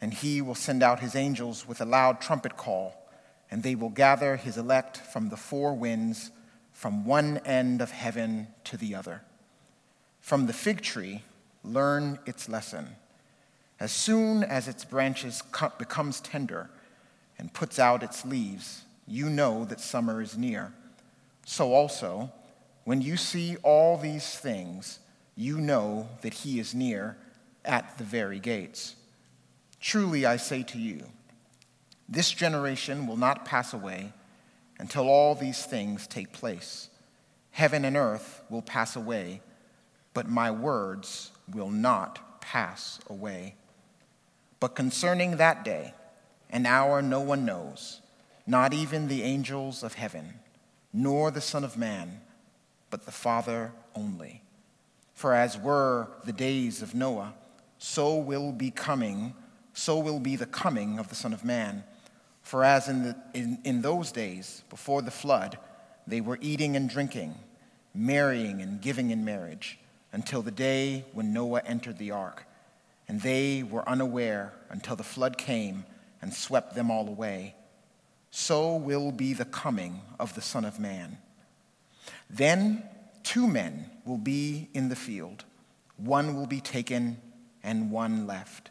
And he will send out his angels with a loud trumpet call, and they will gather his elect from the four winds, from one end of heaven to the other. From the fig tree, learn its lesson. As soon as its branches becomes tender and puts out its leaves, you know that summer is near. So also, when you see all these things, you know that he is near at the very gates. Truly I say to you, this generation will not pass away until all these things take place. Heaven and earth will pass away, but my words will not pass away. But concerning that day, an hour no one knows, not even the angels of heaven, nor the Son of Man, but the Father only. For as were the days of Noah, so will be coming so will be the coming of the Son of Man. For as in, the, in, in those days, before the flood, they were eating and drinking, marrying and giving in marriage, until the day when Noah entered the ark. And they were unaware until the flood came and swept them all away. So will be the coming of the Son of Man. Then two men will be in the field, one will be taken and one left.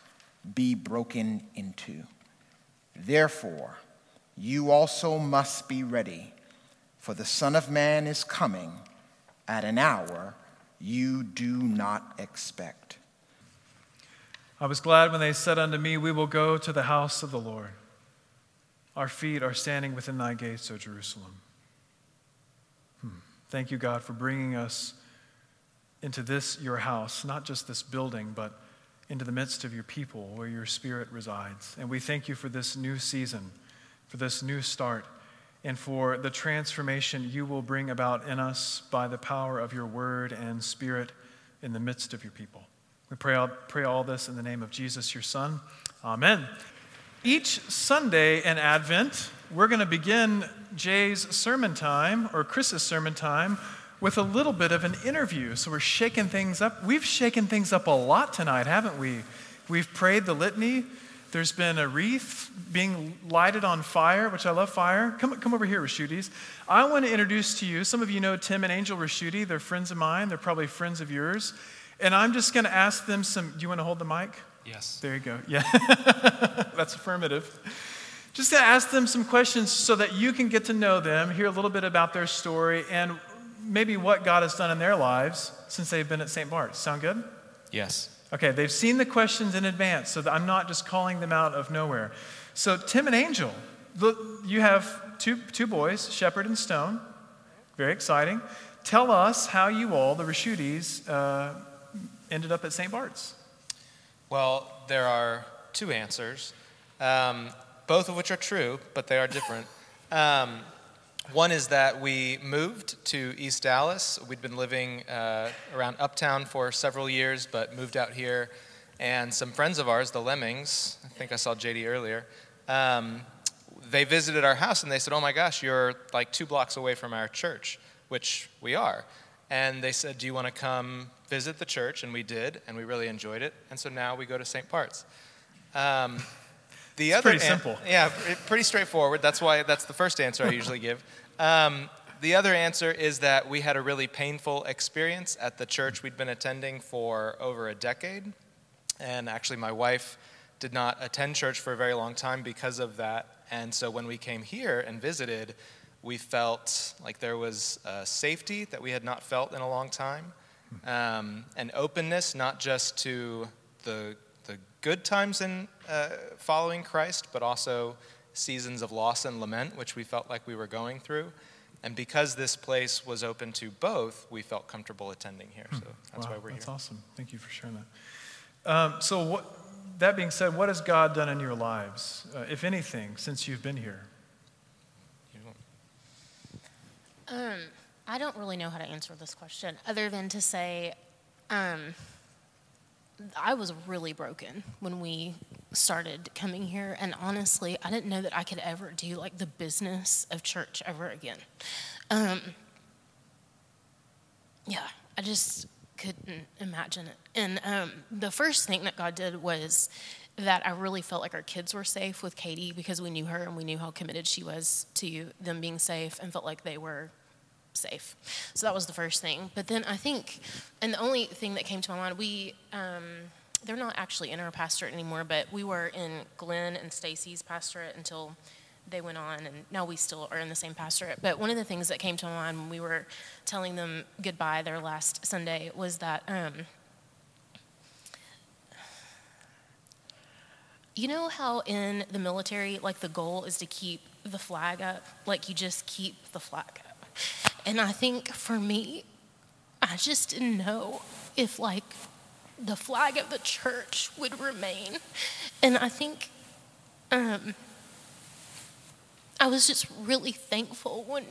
be broken into. Therefore, you also must be ready, for the Son of Man is coming at an hour you do not expect. I was glad when they said unto me, We will go to the house of the Lord. Our feet are standing within thy gates, O Jerusalem. Hmm. Thank you, God, for bringing us into this, your house, not just this building, but into the midst of your people where your spirit resides. And we thank you for this new season, for this new start, and for the transformation you will bring about in us by the power of your word and spirit in the midst of your people. We pray, pray all this in the name of Jesus, your Son. Amen. Each Sunday in Advent, we're going to begin Jay's sermon time or Chris's sermon time with a little bit of an interview. So we're shaking things up. We've shaken things up a lot tonight, haven't we? We've prayed the litany. There's been a wreath being lighted on fire, which I love fire. Come, come over here, Rashutis. I want to introduce to you, some of you know Tim and Angel Rashuti. They're friends of mine. They're probably friends of yours. And I'm just going to ask them some. Do you want to hold the mic? Yes. There you go. Yeah. That's affirmative. Just to ask them some questions so that you can get to know them, hear a little bit about their story, and maybe what God has done in their lives since they've been at St. Bart's. Sound good? Yes. Okay, they've seen the questions in advance, so I'm not just calling them out of nowhere. So, Tim and Angel, look, you have two, two boys, Shepherd and Stone. Very exciting. Tell us how you all, the Rashutis, uh, ended up at St. Bart's. Well, there are two answers, um, both of which are true, but they are different. Um, one is that we moved to East Dallas. We'd been living uh, around Uptown for several years, but moved out here. And some friends of ours, the Lemmings, I think I saw JD earlier, um, they visited our house and they said, Oh my gosh, you're like two blocks away from our church, which we are. And they said, Do you want to come visit the church? And we did, and we really enjoyed it. And so now we go to St. Bart's. Um, the it's other pretty an- simple. Yeah, pretty straightforward. That's why that's the first answer I usually give. Um, the other answer is that we had a really painful experience at the church we'd been attending for over a decade. And actually, my wife did not attend church for a very long time because of that and so when we came here and visited, we felt like there was safety that we had not felt in a long time, um, an openness not just to the, the good times in uh, following Christ, but also seasons of loss and lament, which we felt like we were going through. And because this place was open to both, we felt comfortable attending here. So that's wow, why we're that's here. That's awesome. Thank you for sharing that. Um, so, what, that being said, what has God done in your lives, uh, if anything, since you've been here? Um, I don't really know how to answer this question other than to say um, I was really broken when we started coming here. And honestly, I didn't know that I could ever do like the business of church ever again. Um, yeah, I just couldn't imagine it. And um, the first thing that God did was that I really felt like our kids were safe with Katie because we knew her and we knew how committed she was to them being safe and felt like they were safe. So that was the first thing. But then I think, and the only thing that came to my mind, we, um, they're not actually in our pastorate anymore, but we were in Glenn and Stacy's pastorate until they went on, and now we still are in the same pastorate. But one of the things that came to my mind when we were telling them goodbye their last Sunday was that, um, you know how in the military, like the goal is to keep the flag up, like you just keep the flag up. And I think for me, I just didn't know if like the flag of the church would remain. And I think um, I was just really thankful when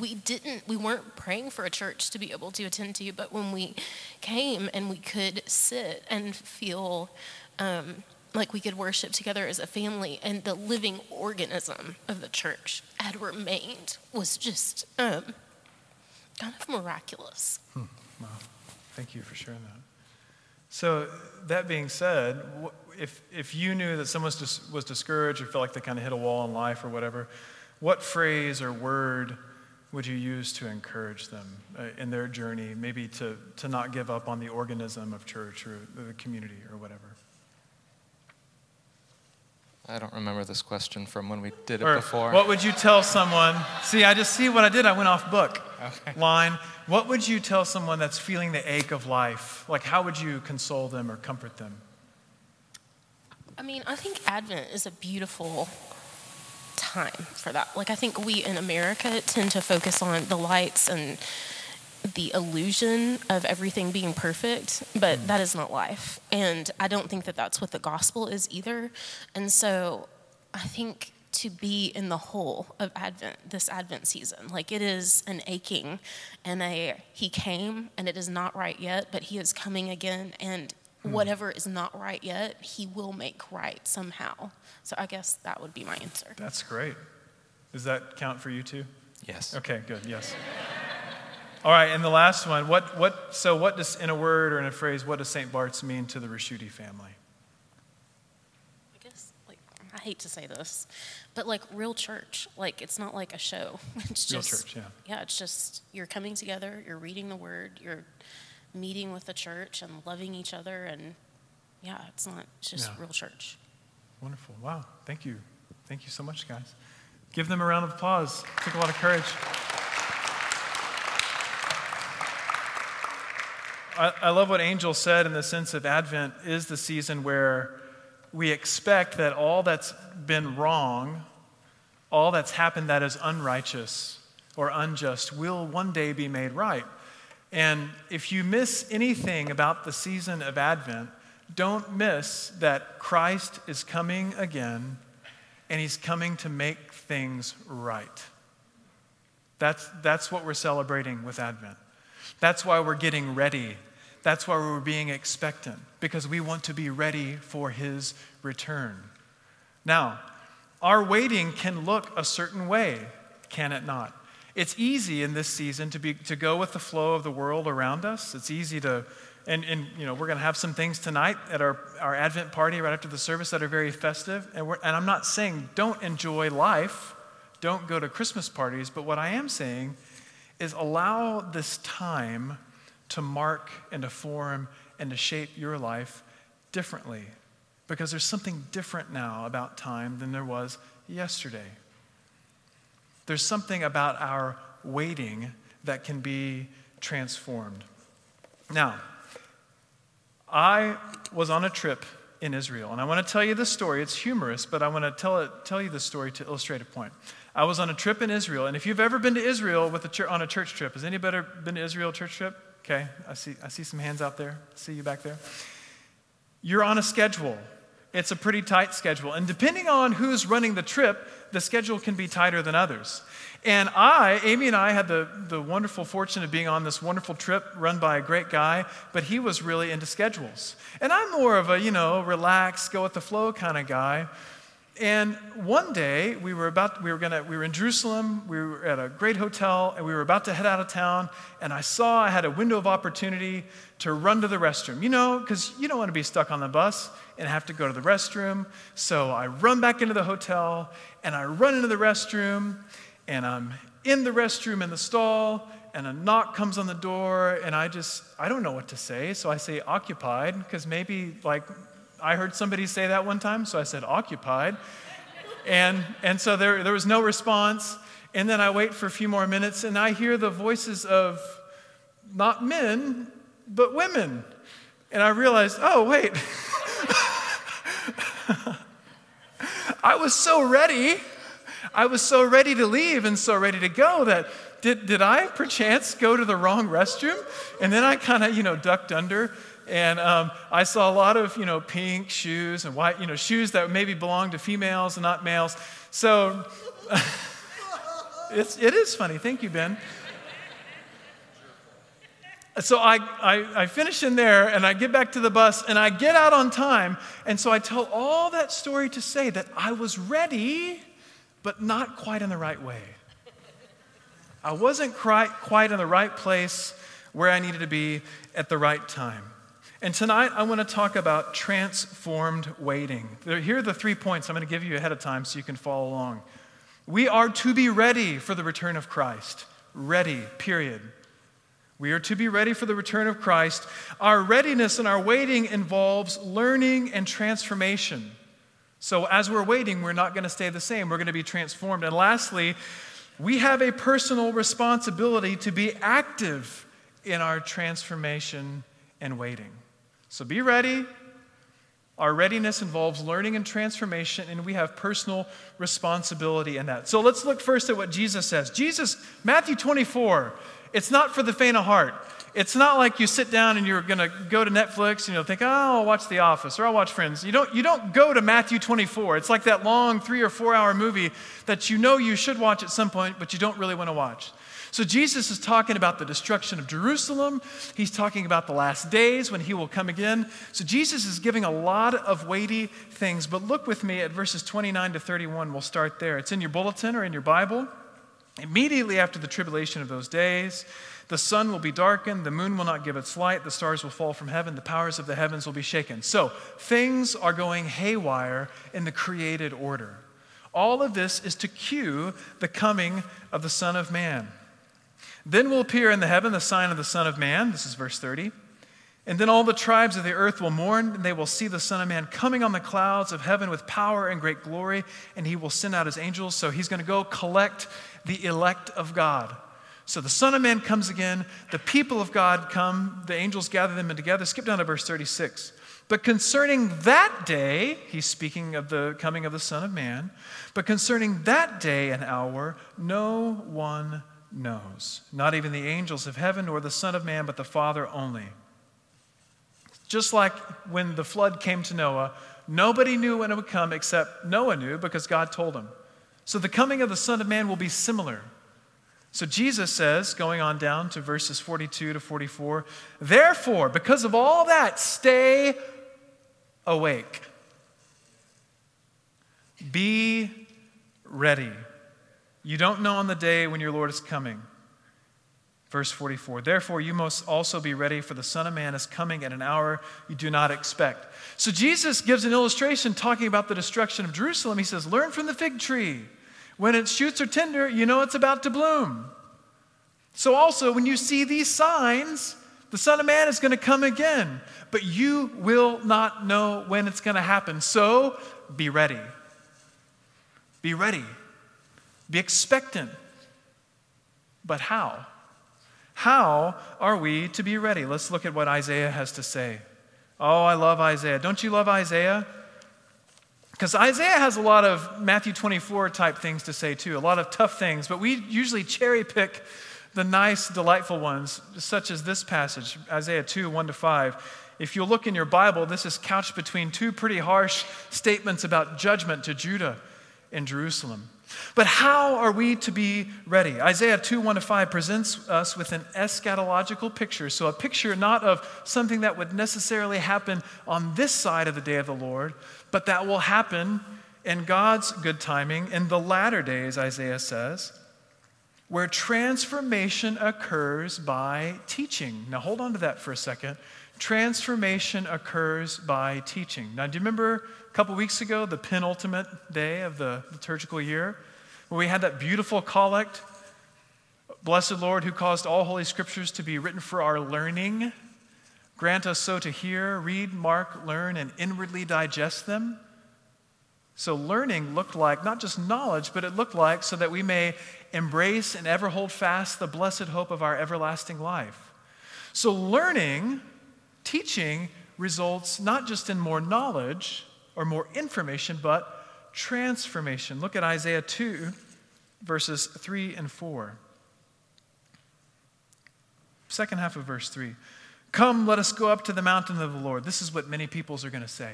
we didn't, we weren't praying for a church to be able to attend to, you, but when we came and we could sit and feel um, like we could worship together as a family and the living organism of the church had remained was just um, kind of miraculous. Hmm. Wow. Thank you for sharing that. So, that being said, if, if you knew that someone was, discouraged or felt like they kind of hit a wall in life or whatever, what phrase or word would you use to encourage them uh, in their journey, maybe to, to not give up on the organism of church or the community or whatever? I don't remember this question from when we did it or before. What would you tell someone? See, I just see what I did. I went off book okay. line. What would you tell someone that's feeling the ache of life? Like, how would you console them or comfort them? I mean, I think Advent is a beautiful time for that. Like, I think we in America tend to focus on the lights and the illusion of everything being perfect, but mm. that is not life. And I don't think that that's what the gospel is either. And so I think to be in the whole of Advent, this Advent season, like it is an aching and a, he came and it is not right yet, but he is coming again. And mm. whatever is not right yet, he will make right somehow. So I guess that would be my answer. That's great. Does that count for you too? Yes. Okay, good. Yes. All right, and the last one. What, what, so, what does, in a word or in a phrase, what does St. Bart's mean to the Raschuti family? I guess, like, I hate to say this, but like real church. Like, it's not like a show. It's real just, church, yeah. Yeah, it's just you're coming together, you're reading the word, you're meeting with the church and loving each other. And yeah, it's not, it's just yeah. real church. Wonderful. Wow. Thank you. Thank you so much, guys. Give them a round of applause. It took a lot of courage. I, I love what Angel said in the sense of Advent is the season where we expect that all that's been wrong, all that's happened that is unrighteous or unjust, will one day be made right. And if you miss anything about the season of Advent, don't miss that Christ is coming again and he's coming to make things right. That's, that's what we're celebrating with Advent. That's why we're getting ready. That's why we're being expectant, because we want to be ready for his return. Now, our waiting can look a certain way, can it not? It's easy in this season to, be, to go with the flow of the world around us. It's easy to, and, and you know, we're going to have some things tonight at our, our Advent party right after the service that are very festive. And, we're, and I'm not saying don't enjoy life, don't go to Christmas parties, but what I am saying is allow this time to mark and to form and to shape your life differently. Because there's something different now about time than there was yesterday. There's something about our waiting that can be transformed. Now, I was on a trip in Israel, and I want to tell you the story. It's humorous, but I want to tell, it, tell you the story to illustrate a point. I was on a trip in Israel, and if you've ever been to Israel with a on a church trip, has anybody been to Israel church trip? Okay, I see, I see some hands out there. I see you back there. You're on a schedule. It's a pretty tight schedule. And depending on who's running the trip, the schedule can be tighter than others. And I, Amy and I, had the, the wonderful fortune of being on this wonderful trip run by a great guy, but he was really into schedules. And I'm more of a, you know, relax, go with the flow kind of guy. And one day we were about we were gonna we were in Jerusalem, we were at a great hotel, and we were about to head out of town, and I saw I had a window of opportunity to run to the restroom. You know, because you don't want to be stuck on the bus and have to go to the restroom. So I run back into the hotel and I run into the restroom, and I'm in the restroom in the stall, and a knock comes on the door, and I just I don't know what to say, so I say occupied, because maybe like I heard somebody say that one time, so I said occupied. and, and so there, there was no response. And then I wait for a few more minutes and I hear the voices of not men, but women. And I realized, oh, wait. I was so ready. I was so ready to leave and so ready to go that did, did I perchance go to the wrong restroom? And then I kind of, you know, ducked under and um, I saw a lot of, you know, pink shoes and white, you know, shoes that maybe belonged to females and not males. So it's, it is funny. Thank you, Ben. So I, I, I finish in there and I get back to the bus and I get out on time. And so I tell all that story to say that I was ready, but not quite in the right way. I wasn't quite, quite in the right place where I needed to be at the right time. And tonight I want to talk about transformed waiting. Here are the three points I'm going to give you ahead of time so you can follow along. We are to be ready for the return of Christ. Ready, period. We are to be ready for the return of Christ. Our readiness and our waiting involves learning and transformation. So, as we're waiting, we're not going to stay the same. We're going to be transformed. And lastly, we have a personal responsibility to be active in our transformation and waiting. So be ready. Our readiness involves learning and transformation, and we have personal responsibility in that. So let's look first at what Jesus says. Jesus, Matthew 24, it's not for the faint of heart. It's not like you sit down and you're going to go to Netflix and you'll think, oh, I'll watch The Office or I'll watch Friends. You don't, you don't go to Matthew 24. It's like that long three or four hour movie that you know you should watch at some point, but you don't really want to watch. So Jesus is talking about the destruction of Jerusalem. He's talking about the last days when he will come again. So Jesus is giving a lot of weighty things. But look with me at verses 29 to 31. We'll start there. It's in your bulletin or in your Bible. Immediately after the tribulation of those days, the sun will be darkened, the moon will not give its light, the stars will fall from heaven, the powers of the heavens will be shaken. So, things are going haywire in the created order. All of this is to cue the coming of the Son of Man. Then will appear in the heaven the sign of the Son of Man. This is verse 30. And then all the tribes of the earth will mourn, and they will see the Son of Man coming on the clouds of heaven with power and great glory, and he will send out his angels. So he's going to go collect the elect of God. So the Son of Man comes again, the people of God come, the angels gather them together. Skip down to verse 36. But concerning that day, he's speaking of the coming of the Son of Man, but concerning that day and hour, no one knows. Not even the angels of heaven nor the Son of Man, but the Father only. Just like when the flood came to Noah, nobody knew when it would come except Noah knew because God told him. So the coming of the Son of Man will be similar. So Jesus says, going on down to verses 42 to 44, therefore, because of all that, stay awake. Be ready. You don't know on the day when your Lord is coming. Verse 44 Therefore, you must also be ready, for the Son of Man is coming at an hour you do not expect. So, Jesus gives an illustration talking about the destruction of Jerusalem. He says, Learn from the fig tree. When its shoots are tender, you know it's about to bloom. So, also, when you see these signs, the Son of Man is going to come again, but you will not know when it's going to happen. So, be ready. Be ready. Be expectant. But how? How are we to be ready? Let's look at what Isaiah has to say. Oh, I love Isaiah. Don't you love Isaiah? Because Isaiah has a lot of Matthew 24 type things to say too, a lot of tough things, but we usually cherry pick the nice, delightful ones, such as this passage, Isaiah 2 1 to 5. If you look in your Bible, this is couched between two pretty harsh statements about judgment to Judah and Jerusalem. But how are we to be ready? Isaiah 2 1 to 5 presents us with an eschatological picture. So, a picture not of something that would necessarily happen on this side of the day of the Lord, but that will happen in God's good timing in the latter days, Isaiah says, where transformation occurs by teaching. Now, hold on to that for a second. Transformation occurs by teaching. Now, do you remember a couple weeks ago, the penultimate day of the liturgical year, where we had that beautiful collect Blessed Lord, who caused all holy scriptures to be written for our learning, grant us so to hear, read, mark, learn, and inwardly digest them. So, learning looked like not just knowledge, but it looked like so that we may embrace and ever hold fast the blessed hope of our everlasting life. So, learning, teaching, results not just in more knowledge, or more information, but transformation. Look at Isaiah 2, verses 3 and 4. Second half of verse 3. Come, let us go up to the mountain of the Lord. This is what many peoples are going to say,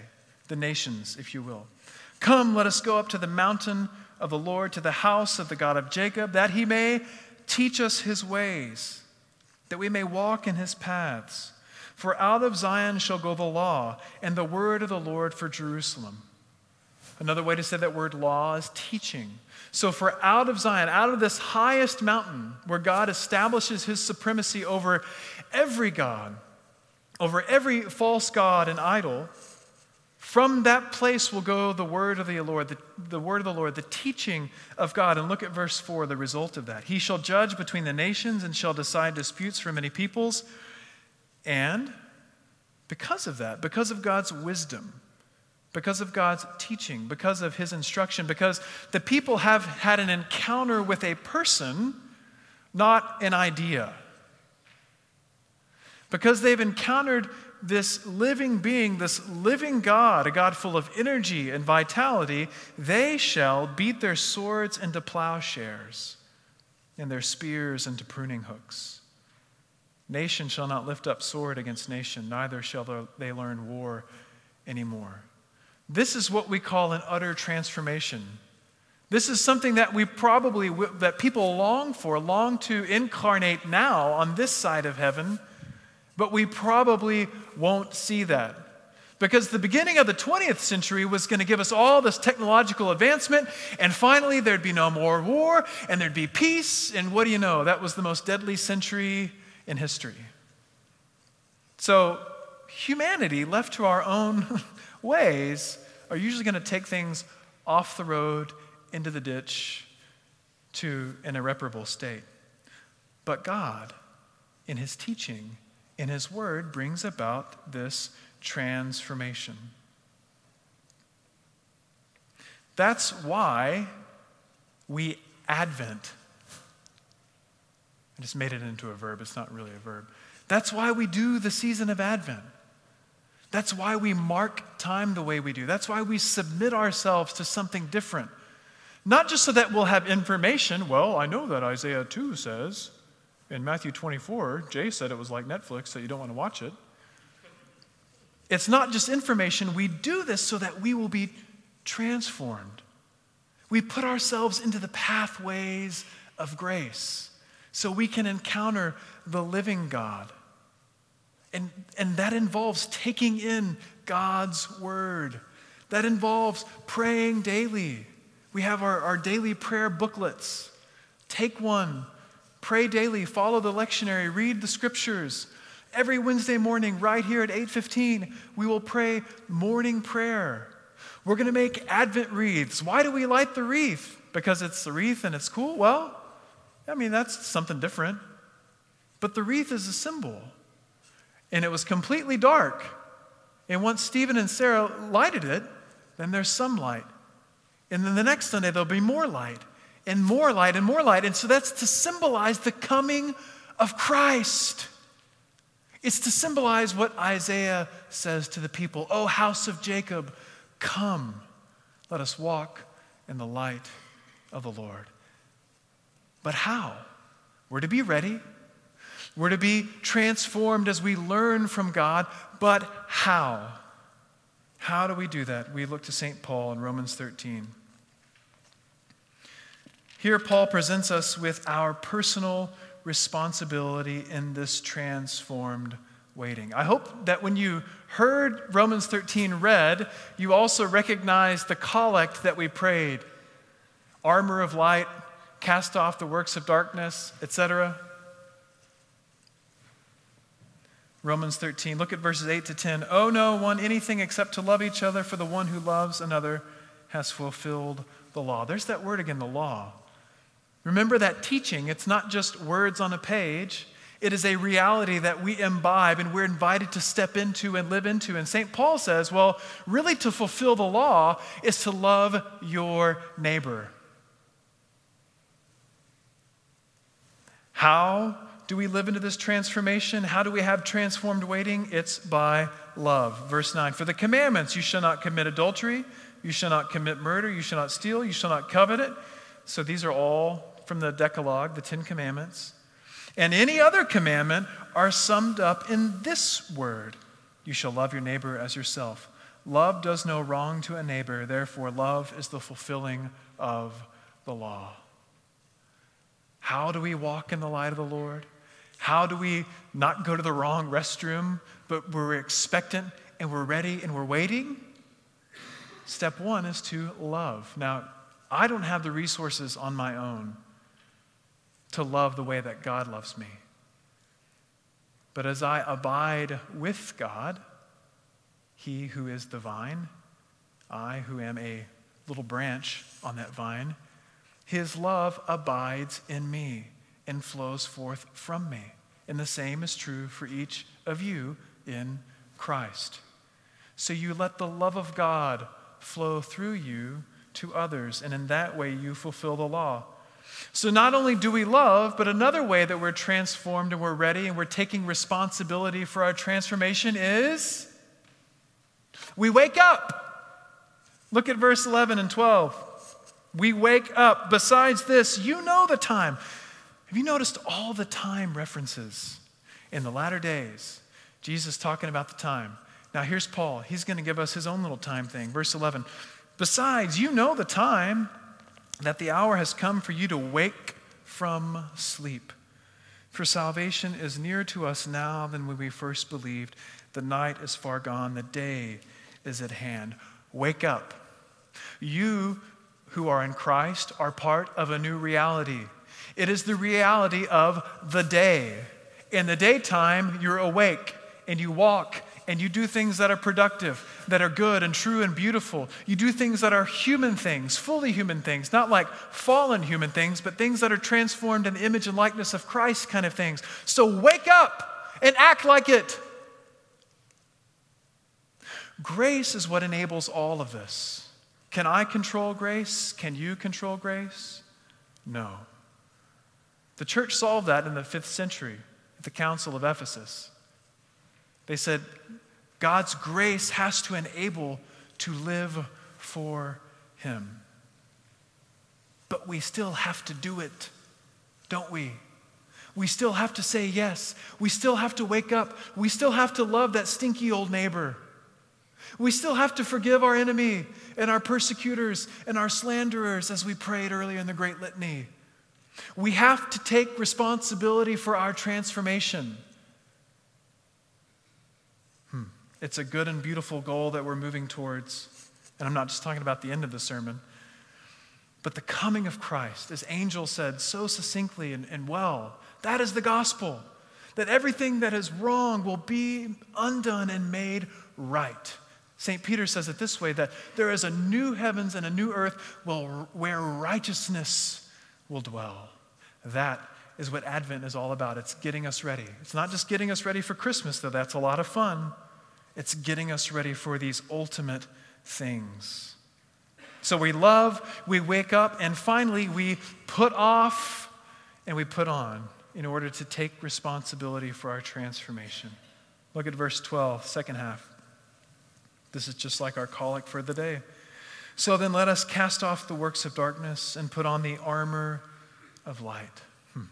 the nations, if you will. Come, let us go up to the mountain of the Lord, to the house of the God of Jacob, that he may teach us his ways, that we may walk in his paths. For out of Zion shall go the law, and the word of the Lord for Jerusalem. Another way to say that word law is teaching. So, for out of Zion, out of this highest mountain where God establishes his supremacy over every God, over every false God and idol, from that place will go the word of the Lord, the, the word of the Lord, the teaching of God. And look at verse 4, the result of that. He shall judge between the nations and shall decide disputes for many peoples. And because of that, because of God's wisdom, because of God's teaching, because of his instruction, because the people have had an encounter with a person, not an idea. Because they've encountered this living being, this living God, a God full of energy and vitality, they shall beat their swords into plowshares and their spears into pruning hooks. Nation shall not lift up sword against nation, neither shall they learn war anymore. This is what we call an utter transformation. This is something that we probably, that people long for, long to incarnate now on this side of heaven, but we probably won't see that. Because the beginning of the 20th century was going to give us all this technological advancement, and finally there'd be no more war, and there'd be peace, and what do you know? That was the most deadly century in history. So, humanity, left to our own ways, are usually going to take things off the road into the ditch to an irreparable state. But God, in His teaching, in His Word, brings about this transformation. That's why we Advent I just made it into a verb. It's not really a verb. That's why we do the season of Advent. That's why we mark time the way we do. That's why we submit ourselves to something different. Not just so that we'll have information. Well, I know that Isaiah 2 says in Matthew 24, Jay said it was like Netflix, that you don't want to watch it. It's not just information. We do this so that we will be transformed. We put ourselves into the pathways of grace so we can encounter the living God. And, and that involves taking in God's word. That involves praying daily. We have our, our daily prayer booklets. Take one, pray daily, follow the lectionary, read the scriptures. Every Wednesday morning, right here at 8:15, we will pray morning prayer. We're going to make Advent wreaths. Why do we light the wreath? Because it's the wreath and it's cool? Well, I mean, that's something different. But the wreath is a symbol. And it was completely dark. And once Stephen and Sarah lighted it, then there's some light. And then the next Sunday, there'll be more light and more light and more light. And so that's to symbolize the coming of Christ. It's to symbolize what Isaiah says to the people Oh, house of Jacob, come, let us walk in the light of the Lord. But how? We're to be ready. We're to be transformed as we learn from God. But how? How do we do that? We look to St. Paul in Romans 13. Here, Paul presents us with our personal responsibility in this transformed waiting. I hope that when you heard Romans 13 read, you also recognized the collect that we prayed armor of light, cast off the works of darkness, etc. Romans 13, look at verses 8 to 10. Oh, no one anything except to love each other, for the one who loves another has fulfilled the law. There's that word again, the law. Remember that teaching, it's not just words on a page. It is a reality that we imbibe and we're invited to step into and live into. And St. Paul says, well, really to fulfill the law is to love your neighbor. How do we live into this transformation? How do we have transformed waiting? It's by love. Verse 9 For the commandments, you shall not commit adultery, you shall not commit murder, you shall not steal, you shall not covet it. So these are all from the Decalogue, the Ten Commandments. And any other commandment are summed up in this word You shall love your neighbor as yourself. Love does no wrong to a neighbor, therefore, love is the fulfilling of the law. How do we walk in the light of the Lord? How do we not go to the wrong restroom, but we're expectant and we're ready and we're waiting? Step one is to love. Now, I don't have the resources on my own to love the way that God loves me. But as I abide with God, He who is the vine, I who am a little branch on that vine, His love abides in me and flows forth from me. And the same is true for each of you in Christ. So you let the love of God flow through you to others, and in that way you fulfill the law. So, not only do we love, but another way that we're transformed and we're ready and we're taking responsibility for our transformation is we wake up. Look at verse 11 and 12. We wake up. Besides this, you know the time. Have you noticed all the time references in the latter days? Jesus talking about the time. Now, here's Paul. He's going to give us his own little time thing. Verse 11. Besides, you know the time that the hour has come for you to wake from sleep. For salvation is nearer to us now than when we first believed. The night is far gone, the day is at hand. Wake up. You who are in Christ are part of a new reality. It is the reality of the day. In the daytime, you're awake and you walk and you do things that are productive, that are good and true and beautiful. You do things that are human things, fully human things, not like fallen human things, but things that are transformed in the image and likeness of Christ kind of things. So wake up and act like it. Grace is what enables all of this. Can I control grace? Can you control grace? No. The church solved that in the fifth century at the Council of Ephesus. They said, God's grace has to enable to live for Him. But we still have to do it, don't we? We still have to say yes. We still have to wake up. We still have to love that stinky old neighbor. We still have to forgive our enemy and our persecutors and our slanderers as we prayed earlier in the Great Litany. We have to take responsibility for our transformation. Hmm. It's a good and beautiful goal that we're moving towards. And I'm not just talking about the end of the sermon, but the coming of Christ, as Angel said so succinctly and, and well, that is the gospel. That everything that is wrong will be undone and made right. St. Peter says it this way that there is a new heavens and a new earth where righteousness will dwell. That is what Advent is all about. It's getting us ready. It's not just getting us ready for Christmas, though that's a lot of fun. It's getting us ready for these ultimate things. So we love, we wake up, and finally we put off and we put on in order to take responsibility for our transformation. Look at verse 12, second half. This is just like our collect for the day. So then let us cast off the works of darkness and put on the armor of light. Hmm.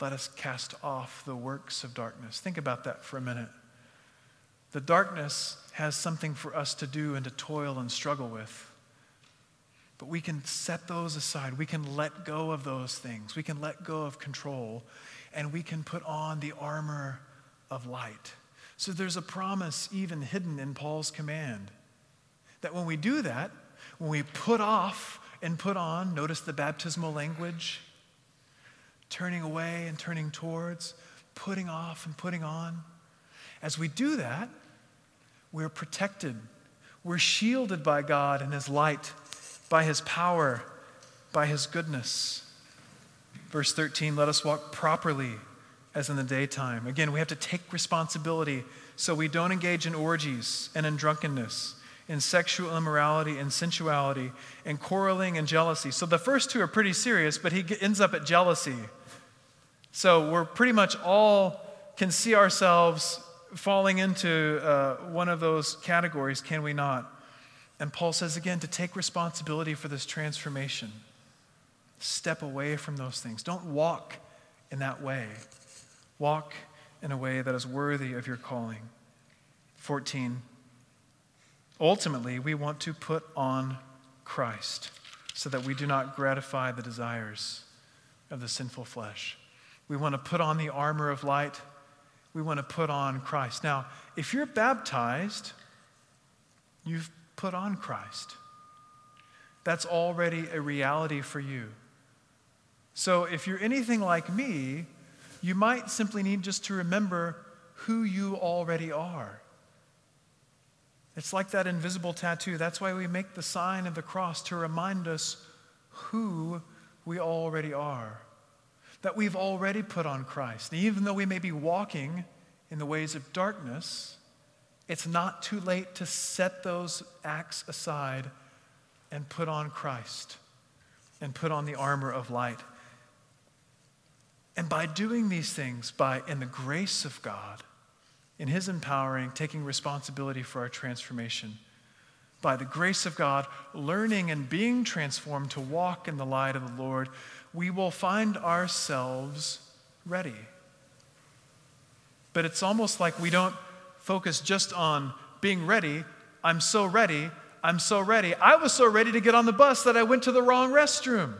Let us cast off the works of darkness. Think about that for a minute. The darkness has something for us to do and to toil and struggle with. But we can set those aside. We can let go of those things. We can let go of control and we can put on the armor of light. So there's a promise even hidden in Paul's command that when we do that, when we put off and put on, notice the baptismal language, turning away and turning towards, putting off and putting on. As we do that, we're protected. We're shielded by God and His light, by His power, by His goodness. Verse 13, let us walk properly as in the daytime. Again, we have to take responsibility so we don't engage in orgies and in drunkenness, in sexual immorality and sensuality, in quarreling and jealousy. So the first two are pretty serious, but he ends up at jealousy. So we're pretty much all can see ourselves falling into uh, one of those categories, can we not? And Paul says again to take responsibility for this transformation. Step away from those things. Don't walk in that way. Walk in a way that is worthy of your calling. 14. Ultimately, we want to put on Christ so that we do not gratify the desires of the sinful flesh. We want to put on the armor of light we want to put on Christ. Now, if you're baptized, you've put on Christ. That's already a reality for you. So, if you're anything like me, you might simply need just to remember who you already are. It's like that invisible tattoo. That's why we make the sign of the cross to remind us who we already are that we've already put on Christ. And even though we may be walking in the ways of darkness, it's not too late to set those acts aside and put on Christ and put on the armor of light. And by doing these things, by in the grace of God, in his empowering, taking responsibility for our transformation, by the grace of God, learning and being transformed to walk in the light of the Lord, we will find ourselves ready. But it's almost like we don't focus just on being ready. I'm so ready. I'm so ready. I was so ready to get on the bus that I went to the wrong restroom.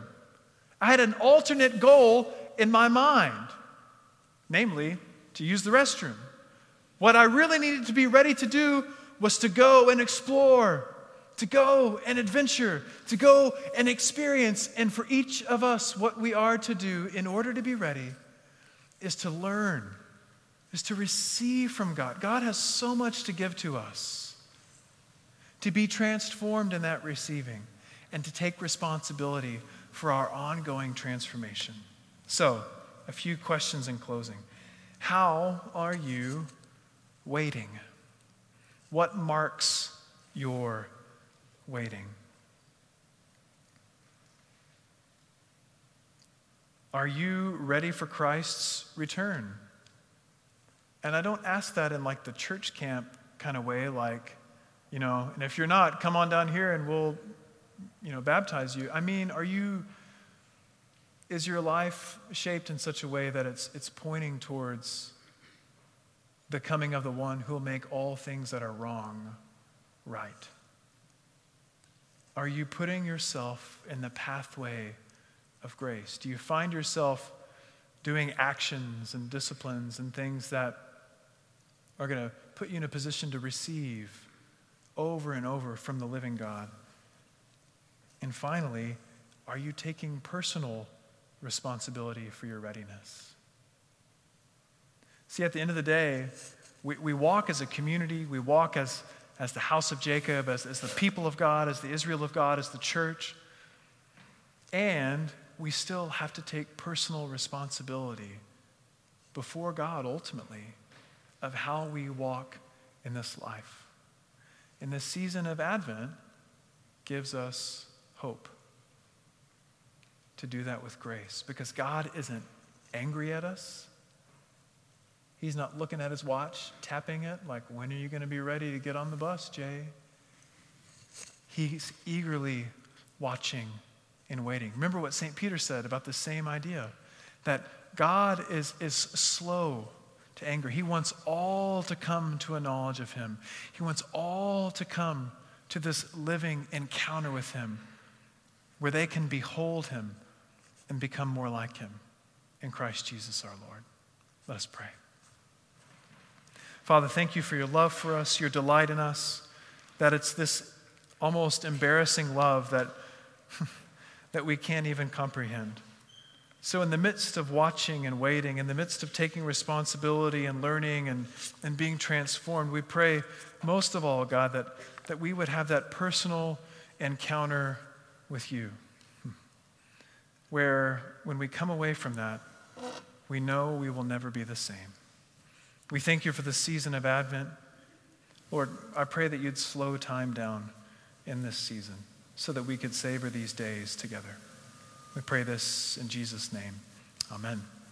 I had an alternate goal in my mind, namely, to use the restroom. What I really needed to be ready to do was to go and explore, to go and adventure, to go and experience. And for each of us, what we are to do in order to be ready is to learn, is to receive from God. God has so much to give to us, to be transformed in that receiving, and to take responsibility for our ongoing transformation. So, a few questions in closing. How are you waiting? What marks your waiting? Are you ready for Christ's return? And I don't ask that in like the church camp kind of way, like, you know, and if you're not, come on down here and we'll, you know, baptize you. I mean, are you, is your life shaped in such a way that it's, it's pointing towards the coming of the one who will make all things that are wrong right? Are you putting yourself in the pathway of grace? Do you find yourself doing actions and disciplines and things that are going to put you in a position to receive over and over from the living God? And finally, are you taking personal responsibility for your readiness? See, at the end of the day, we, we walk as a community, we walk as as the house of Jacob, as, as the people of God, as the Israel of God, as the church. And we still have to take personal responsibility before God ultimately of how we walk in this life. In this season of Advent, gives us hope to do that with grace because God isn't angry at us. He's not looking at his watch, tapping it, like, when are you going to be ready to get on the bus, Jay? He's eagerly watching and waiting. Remember what St. Peter said about the same idea that God is, is slow to anger. He wants all to come to a knowledge of Him, He wants all to come to this living encounter with Him where they can behold Him and become more like Him in Christ Jesus our Lord. Let us pray. Father, thank you for your love for us, your delight in us, that it's this almost embarrassing love that, that we can't even comprehend. So, in the midst of watching and waiting, in the midst of taking responsibility and learning and, and being transformed, we pray most of all, God, that, that we would have that personal encounter with you. Where, when we come away from that, we know we will never be the same. We thank you for the season of Advent. Lord, I pray that you'd slow time down in this season so that we could savor these days together. We pray this in Jesus' name. Amen.